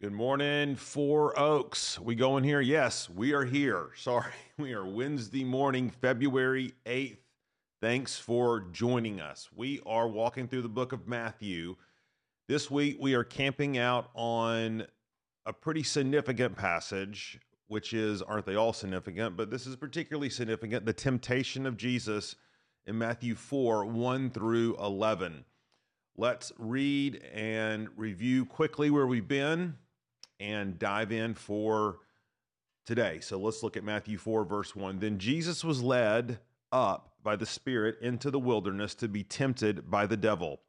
Good morning, Four Oaks. We going here? Yes, we are here. Sorry, we are Wednesday morning, February 8th. Thanks for joining us. We are walking through the book of Matthew. This week, we are camping out on a pretty significant passage, which is, aren't they all significant? But this is particularly significant the temptation of Jesus in Matthew 4 1 through 11. Let's read and review quickly where we've been and dive in for today. So let's look at Matthew 4, verse 1. Then Jesus was led up by the Spirit into the wilderness to be tempted by the devil.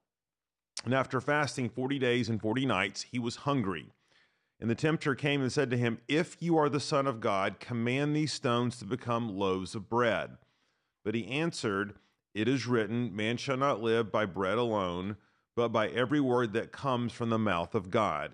And after fasting 40 days and 40 nights, he was hungry. And the tempter came and said to him, If you are the Son of God, command these stones to become loaves of bread. But he answered, It is written, Man shall not live by bread alone, but by every word that comes from the mouth of God.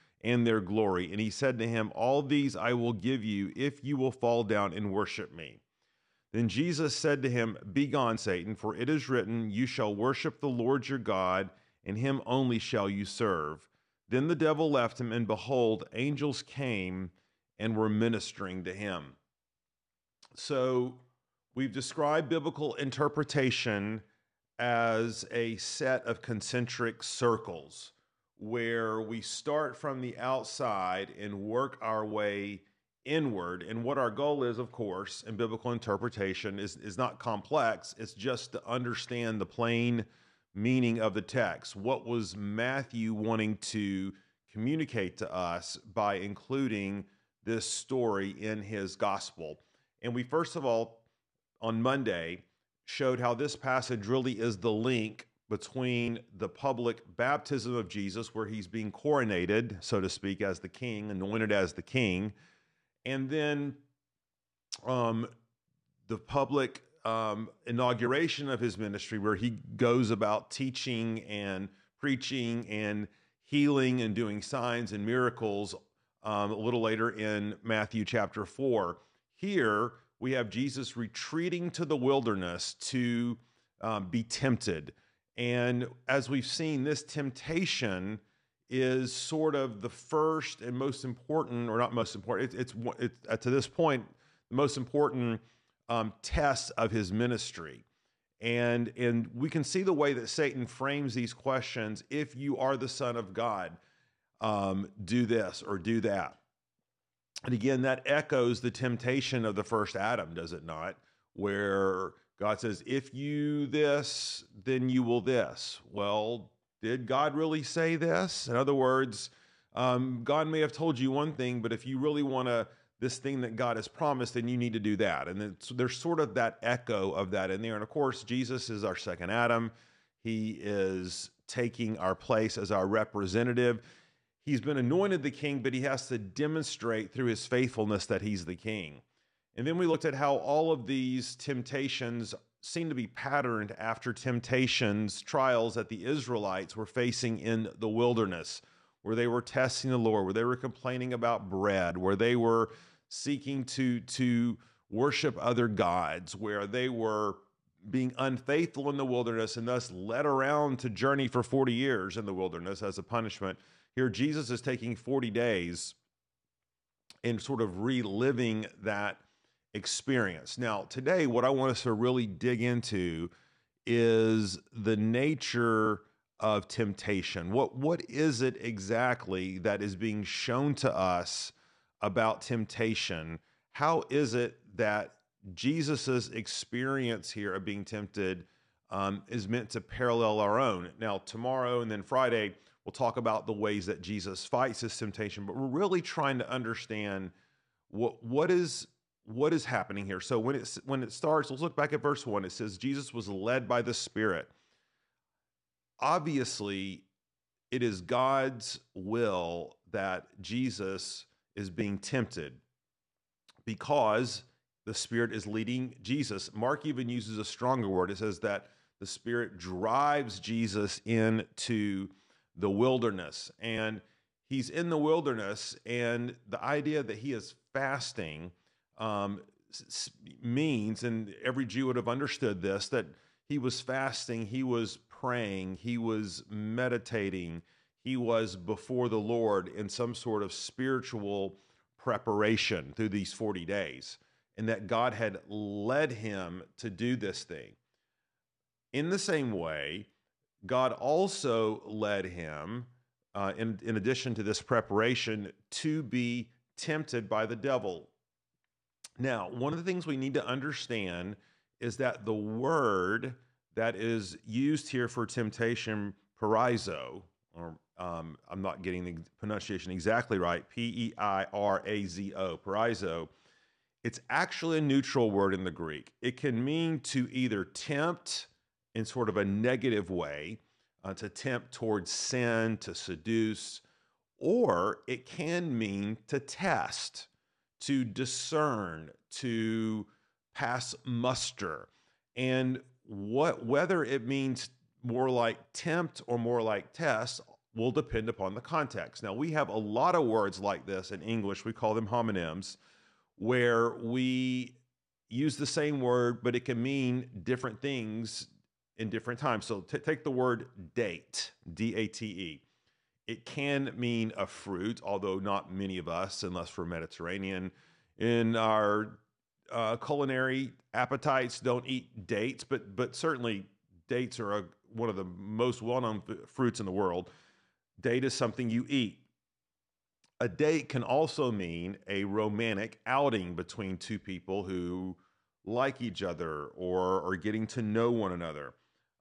and their glory. And he said to him, All these I will give you if you will fall down and worship me. Then Jesus said to him, Begone, Satan, for it is written, You shall worship the Lord your God, and him only shall you serve. Then the devil left him, and behold, angels came and were ministering to him. So we've described biblical interpretation as a set of concentric circles where we start from the outside and work our way inward. And what our goal is, of course, in biblical interpretation is, is not complex, it's just to understand the plain meaning of the text. What was Matthew wanting to communicate to us by including this story in his gospel? And we, first of all, on Monday, showed how this passage really is the link between the public baptism of Jesus, where he's being coronated, so to speak, as the king, anointed as the king, and then um, the public um, inauguration of his ministry, where he goes about teaching and preaching and healing and doing signs and miracles um, a little later in Matthew chapter 4. Here, we have Jesus retreating to the wilderness to um, be tempted. And as we've seen, this temptation is sort of the first and most important, or not most important, it's, it's, it's uh, to this point, the most important um, test of his ministry. And, and we can see the way that Satan frames these questions if you are the Son of God, um, do this or do that. And again, that echoes the temptation of the first Adam, does it not? Where God says, if you this, then you will this. Well, did God really say this? In other words, um, God may have told you one thing, but if you really want to this thing that God has promised, then you need to do that. And there's sort of that echo of that in there. And of course, Jesus is our second Adam. He is taking our place as our representative. He's been anointed the king, but he has to demonstrate through his faithfulness that he's the king. And then we looked at how all of these temptations seem to be patterned after temptations, trials that the Israelites were facing in the wilderness, where they were testing the Lord, where they were complaining about bread, where they were seeking to, to worship other gods, where they were being unfaithful in the wilderness and thus led around to journey for 40 years in the wilderness as a punishment. Here, Jesus is taking 40 days and sort of reliving that experience. Now, today, what I want us to really dig into is the nature of temptation. What what is it exactly that is being shown to us about temptation? How is it that Jesus's experience here of being tempted um, is meant to parallel our own? Now, tomorrow and then Friday, we'll talk about the ways that Jesus fights this temptation, but we're really trying to understand what what is what is happening here? So when it when it starts, let's look back at verse one. It says Jesus was led by the Spirit. Obviously, it is God's will that Jesus is being tempted. because the Spirit is leading Jesus. Mark even uses a stronger word. It says that the Spirit drives Jesus into the wilderness. And he's in the wilderness, and the idea that he is fasting um, means, and every Jew would have understood this, that he was fasting, he was praying, he was meditating, he was before the Lord in some sort of spiritual preparation through these 40 days, and that God had led him to do this thing. In the same way, God also led him, uh, in, in addition to this preparation, to be tempted by the devil. Now, one of the things we need to understand is that the word that is used here for temptation, peirazo, or um, I'm not getting the pronunciation exactly right, P E I R A Z O, peirazo, it's actually a neutral word in the Greek. It can mean to either tempt in sort of a negative way, uh, to tempt towards sin, to seduce, or it can mean to test, to discern, to pass muster. And what whether it means more like tempt or more like test will depend upon the context. Now, we have a lot of words like this in English. We call them homonyms, where we use the same word, but it can mean different things in different times. So, t- take the word date, D A T E. It can mean a fruit, although not many of us, unless we're Mediterranean, in our uh, culinary appetites don't eat dates, but but certainly dates are a, one of the most well-known f- fruits in the world. Date is something you eat. A date can also mean a romantic outing between two people who like each other or are getting to know one another.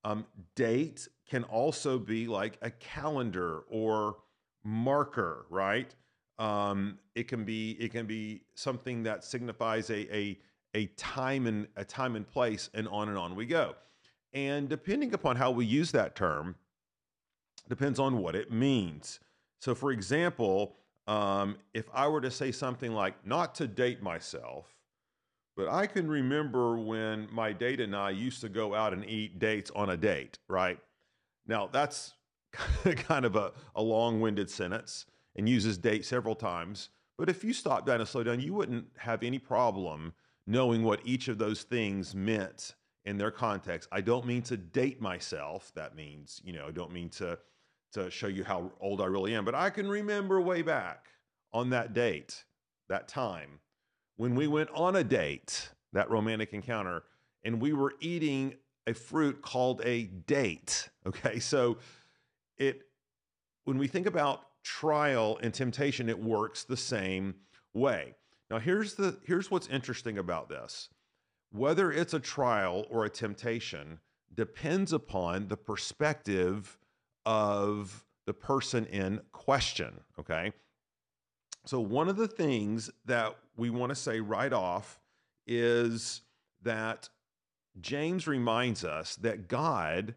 Um, date can also be like a calendar or marker, right? Um, it can be it can be something that signifies a a a time and a time and place, and on and on we go. And depending upon how we use that term, depends on what it means. So, for example, um, if I were to say something like, not to date myself, but I can remember when my date and I used to go out and eat dates on a date, right? Now, that's kind of a, a long winded sentence and uses date several times. But if you stopped down and slowed down, you wouldn't have any problem knowing what each of those things meant in their context. I don't mean to date myself. That means, you know, I don't mean to to show you how old I really am, but I can remember way back on that date, that time when we went on a date, that romantic encounter, and we were eating a fruit called a date. Okay? So it when we think about trial and temptation, it works the same way. Now here's the here's what's interesting about this. Whether it's a trial or a temptation depends upon the perspective of the person in question, okay? So one of the things that we want to say right off is that James reminds us that God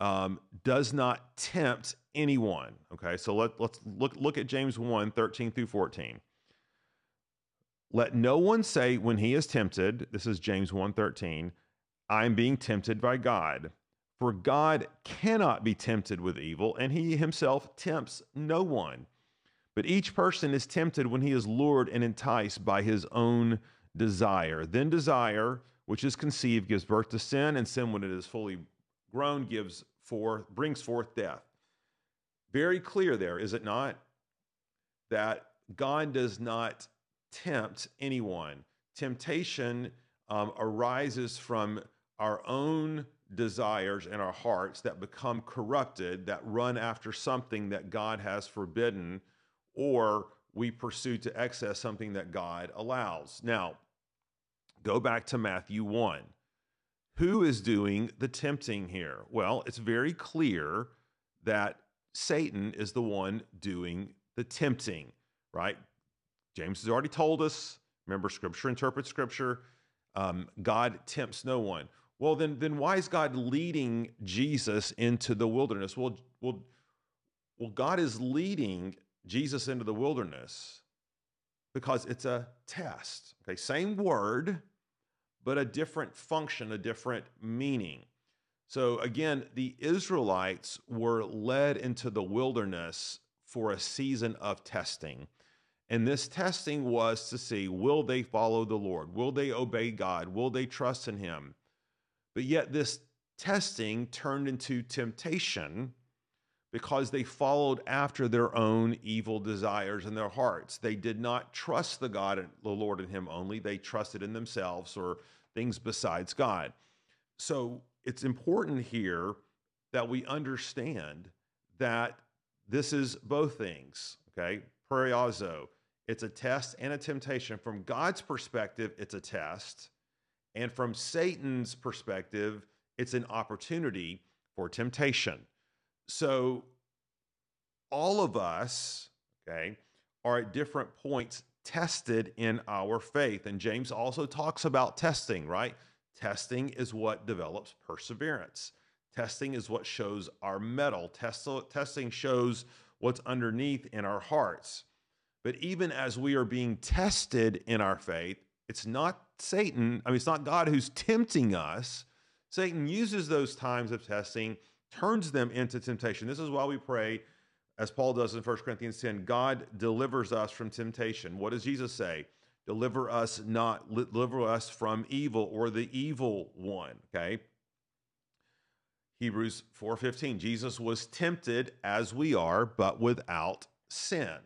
um, does not tempt anyone. Okay, so let, let's look, look at James 1 13 through 14. Let no one say when he is tempted, this is James 1:13, I'm being tempted by God. For God cannot be tempted with evil, and he himself tempts no one. But each person is tempted when he is lured and enticed by his own desire. Then desire, which is conceived, gives birth to sin, and sin, when it is fully grown, gives forth, brings forth death. Very clear there, is it not? That God does not tempt anyone. Temptation um, arises from our own desires in our hearts that become corrupted, that run after something that God has forbidden, or we pursue to excess something that God allows. Now, go back to Matthew 1. Who is doing the tempting here? Well, it's very clear that Satan is the one doing the tempting, right? James has already told us. Remember, Scripture interprets Scripture. Um, God tempts no one. Well, then, then why is God leading Jesus into the wilderness? Well, well, well, God is leading Jesus into the wilderness because it's a test. Okay, same word, but a different function, a different meaning. So again, the Israelites were led into the wilderness for a season of testing. And this testing was to see will they follow the Lord? Will they obey God? Will they trust in Him? But yet, this testing turned into temptation because they followed after their own evil desires in their hearts. They did not trust the God, the Lord in Him only. They trusted in themselves or things besides God. So it's important here that we understand that this is both things, okay? Peirazo, it's a test and a temptation. From God's perspective, it's a test. And from Satan's perspective, it's an opportunity for temptation. So all of us, okay, are at different points tested in our faith. And James also talks about testing, right? Testing is what develops perseverance. Testing is what shows our mettle. Test, testing shows what's underneath in our hearts. But even as we are being tested in our faith, it's not Satan, I mean, it's not God who's tempting us. Satan uses those times of testing, turns them into temptation. This is why we pray, as Paul does in 1 Corinthians 10 God delivers us from temptation. What does Jesus say? Deliver us not, deliver us from evil or the evil one. Okay. Hebrews 4:15 Jesus was tempted as we are but without sin.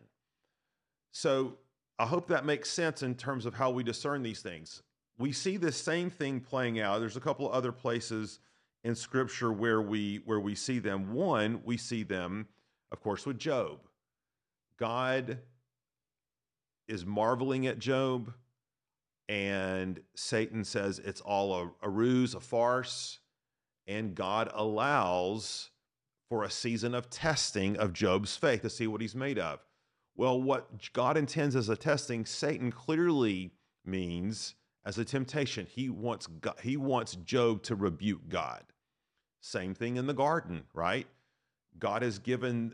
So I hope that makes sense in terms of how we discern these things. We see this same thing playing out. There's a couple other places in scripture where we where we see them. One, we see them, of course, with Job. God is marveling at Job, and Satan says it's all a, a ruse, a farce, and God allows for a season of testing of Job's faith to see what he's made of. Well, what God intends as a testing, Satan clearly means as a temptation. He wants God, he wants Job to rebuke God. Same thing in the garden, right? God has given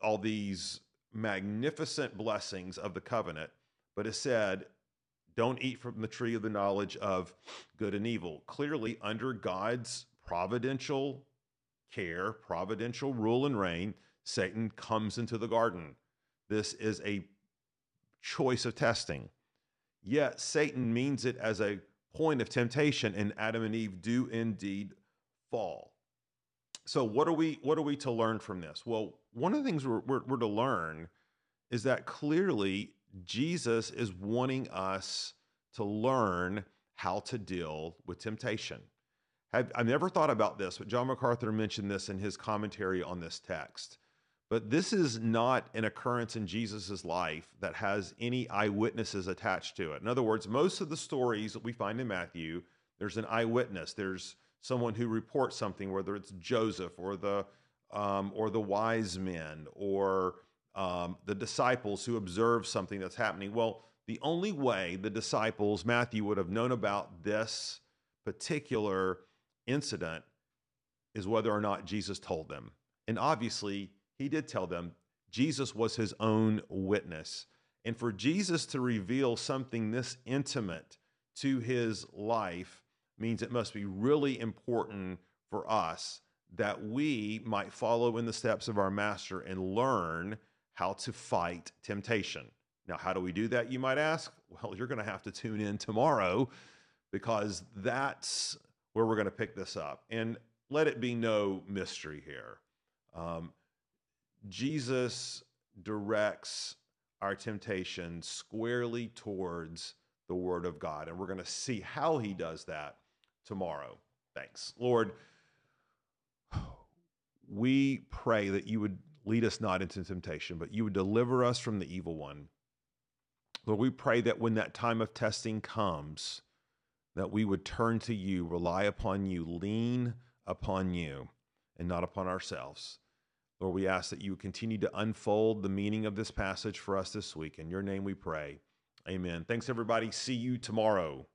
all these magnificent blessings of the covenant, but it said, don't eat from the tree of the knowledge of good and evil. Clearly, under God's providential care, providential rule and reign, Satan comes into the garden this is a choice of testing. Yet Satan means it as a point of temptation, and Adam and Eve do indeed fall. So, what are we what are we to learn from this? Well, one of the things we're, we're, we're to learn is that clearly Jesus is wanting us to learn how to deal with temptation. Have, I've never thought about this, but John MacArthur mentioned this in his commentary on this text. But this is not an occurrence in Jesus' life that has any eyewitnesses attached to it. In other words, most of the stories that we find in Matthew, there's an eyewitness. There's someone who reports something, whether it's Joseph or the um, or the wise men or um, the disciples who observe something that's happening. Well, the only way the disciples, Matthew, would have known about this particular incident is whether or not Jesus told them. And obviously, he did tell them Jesus was his own witness. And for Jesus to reveal something this intimate to his life means it must be really important for us that we might follow in the steps of our master and learn how to fight temptation. Now, how do we do that, you might ask? Well, you're going to have to tune in tomorrow because that's where we're going to pick this up. And let it be no mystery here. Um, Jesus directs our temptation squarely towards the Word of God. And we're going to see how He does that tomorrow. Thanks. Lord, we pray that you would lead us not into temptation, but you would deliver us from the evil one. Lord, we pray that when that time of testing comes, that we would turn to you, rely upon you, lean upon you, and not upon ourselves. Lord, we ask that you continue to unfold the meaning of this passage for us this week. In your name we pray. Amen. Thanks, everybody. See you tomorrow.